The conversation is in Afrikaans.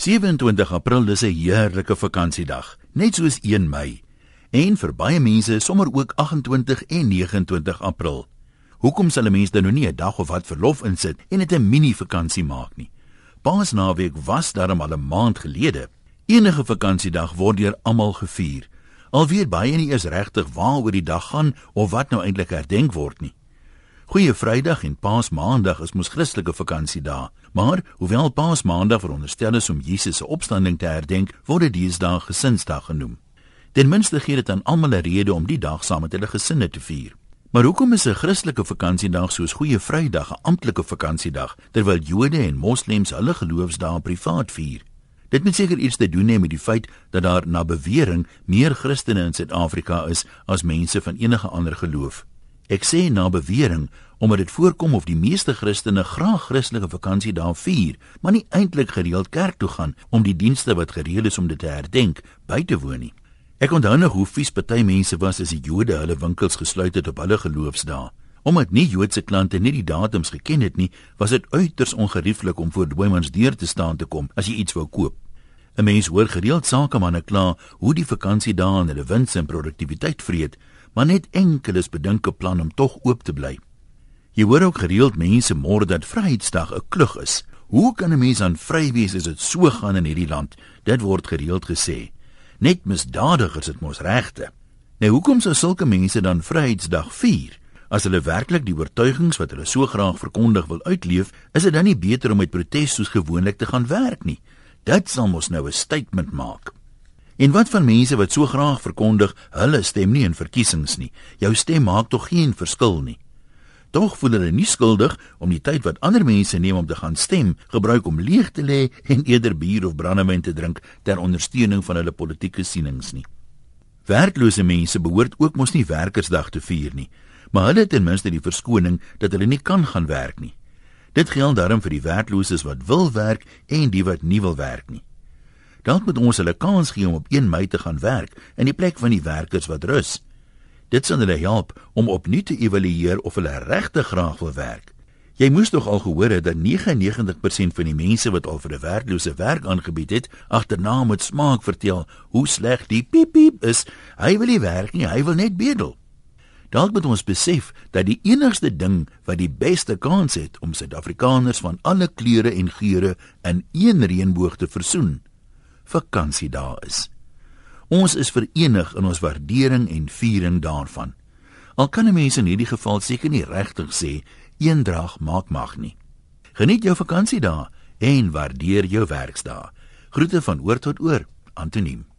27 April is 'n heerlike vakansiedag, net soos 1 Mei. En vir baie mense is sommer ook 28 en 29 April. Hoekom sal 'n mens dan nou nie 'n dag of wat verlof insit en dit 'n mini vakansie maak nie? Paasnaweek was darm al 'n maand gelede. Enige vakansiedag word deur almal gevier. Al weet baie nie eens regtig waaroor die dag gaan of wat nou eintlik herdenk word nie. Goeie Vrydag en Paasmaandag is mos Christelike vakansiedae, maar hoewel Paasmaandag veronderstel is om Jesus se opstanding te herdenk, word dit deesdae gesinsdag genoem. Ten minste gee dit aan almal 'n rede om die dag saam met hulle gesinne te vier. Maar hoekom is 'n Christelike vakansiedag soos Goeie Vrydag 'n amptelike vakansiedag terwyl Jode en Moslems hulle geloofsdae privaat vier? Dit moet seker iets te doen hê met die feit dat daar na bewering meer Christene in Suid-Afrika is as mense van enige ander geloof. Ek sê na bewering omdat dit voorkom of die meeste Christene graag Christelike vakansie daar vier, maar nie eintlik gereeld kerk toe gaan om die dienste wat gereël is om dit te herdenk by te woon nie. Ek onthou nog hoe vies party mense was as die Jode hulle winkels gesluit het op hulle geloofsdae. Omdat nie Joodse klante nie die datums geken het nie, was dit uiters ongerieflik om voor Dwymans deur te staan te kom as jy iets wou koop. 'n Mens hoor gereeld sakemanne kla hoe die vakansiedae hulle wins en produktiwiteit vreet, maar net enkel is bedink 'n plan om tog oop te bly. Jy hoor ook gereeld mense môre dat Vryheidsdag 'n klug is. Hoe kan 'n mens aan vry wees as dit so gaan in hierdie land? Dit word gereeld gesê. Net misdadigers het mos regte. Nou hoekom sou sulke mense dan Vryheidsdag vier? As hulle werklik die oortuigings wat hulle so graag verkondig wil uitleef, is dit dan nie beter om met protes soos gewoonlik te gaan werk nie? Dit sal mos nou 'n statement maak. En wat van mense wat so graag verkondig hulle stem nie in verkiesings nie. Jou stem maak tog geen verskil nie. Tog voel hulle nie skuldig om die tyd wat ander mense neem om te gaan stem, gebruik om leeg te lê en eerder bier of brandewyn te drink ter ondersteuning van hulle politieke sienings nie. Werklose mense behoort ook mos nie werkersdag te vier nie, maar hulle het ten minste die verskoning dat hulle nie kan gaan werk nie. Dit geld daarom vir die werklooses wat wil werk en die wat nie wil werk nie. Dalk moet ons hulle kans gee om op 1 Mei te gaan werk in die plek van die werkers wat rus. Dit sal hulle help om opnuut te evalueer of hulle regtig graag wil werk. Jy moes tog al gehoor het dat 99% van die mense wat al vir 'n werklose werk aangebied het, agterna met smaak vertel hoe sleg die piep piep is. Hy wil nie werk nie, hy wil net bedel. Dalk moet ons besef dat die enigste ding wat die beste kans het om Suid-Afrikaners van alle kleure en geure in een reënboog te versoen, vakansiedae is. Ons is verenig in ons waardering en viering daarvan. Al kan 'n mens in hierdie geval seker nie regtig sê eendrag maak mag nie. Geniet jou vakansiedae en waardeer jou werksdae. Groete van oor tot oor, Antoniem.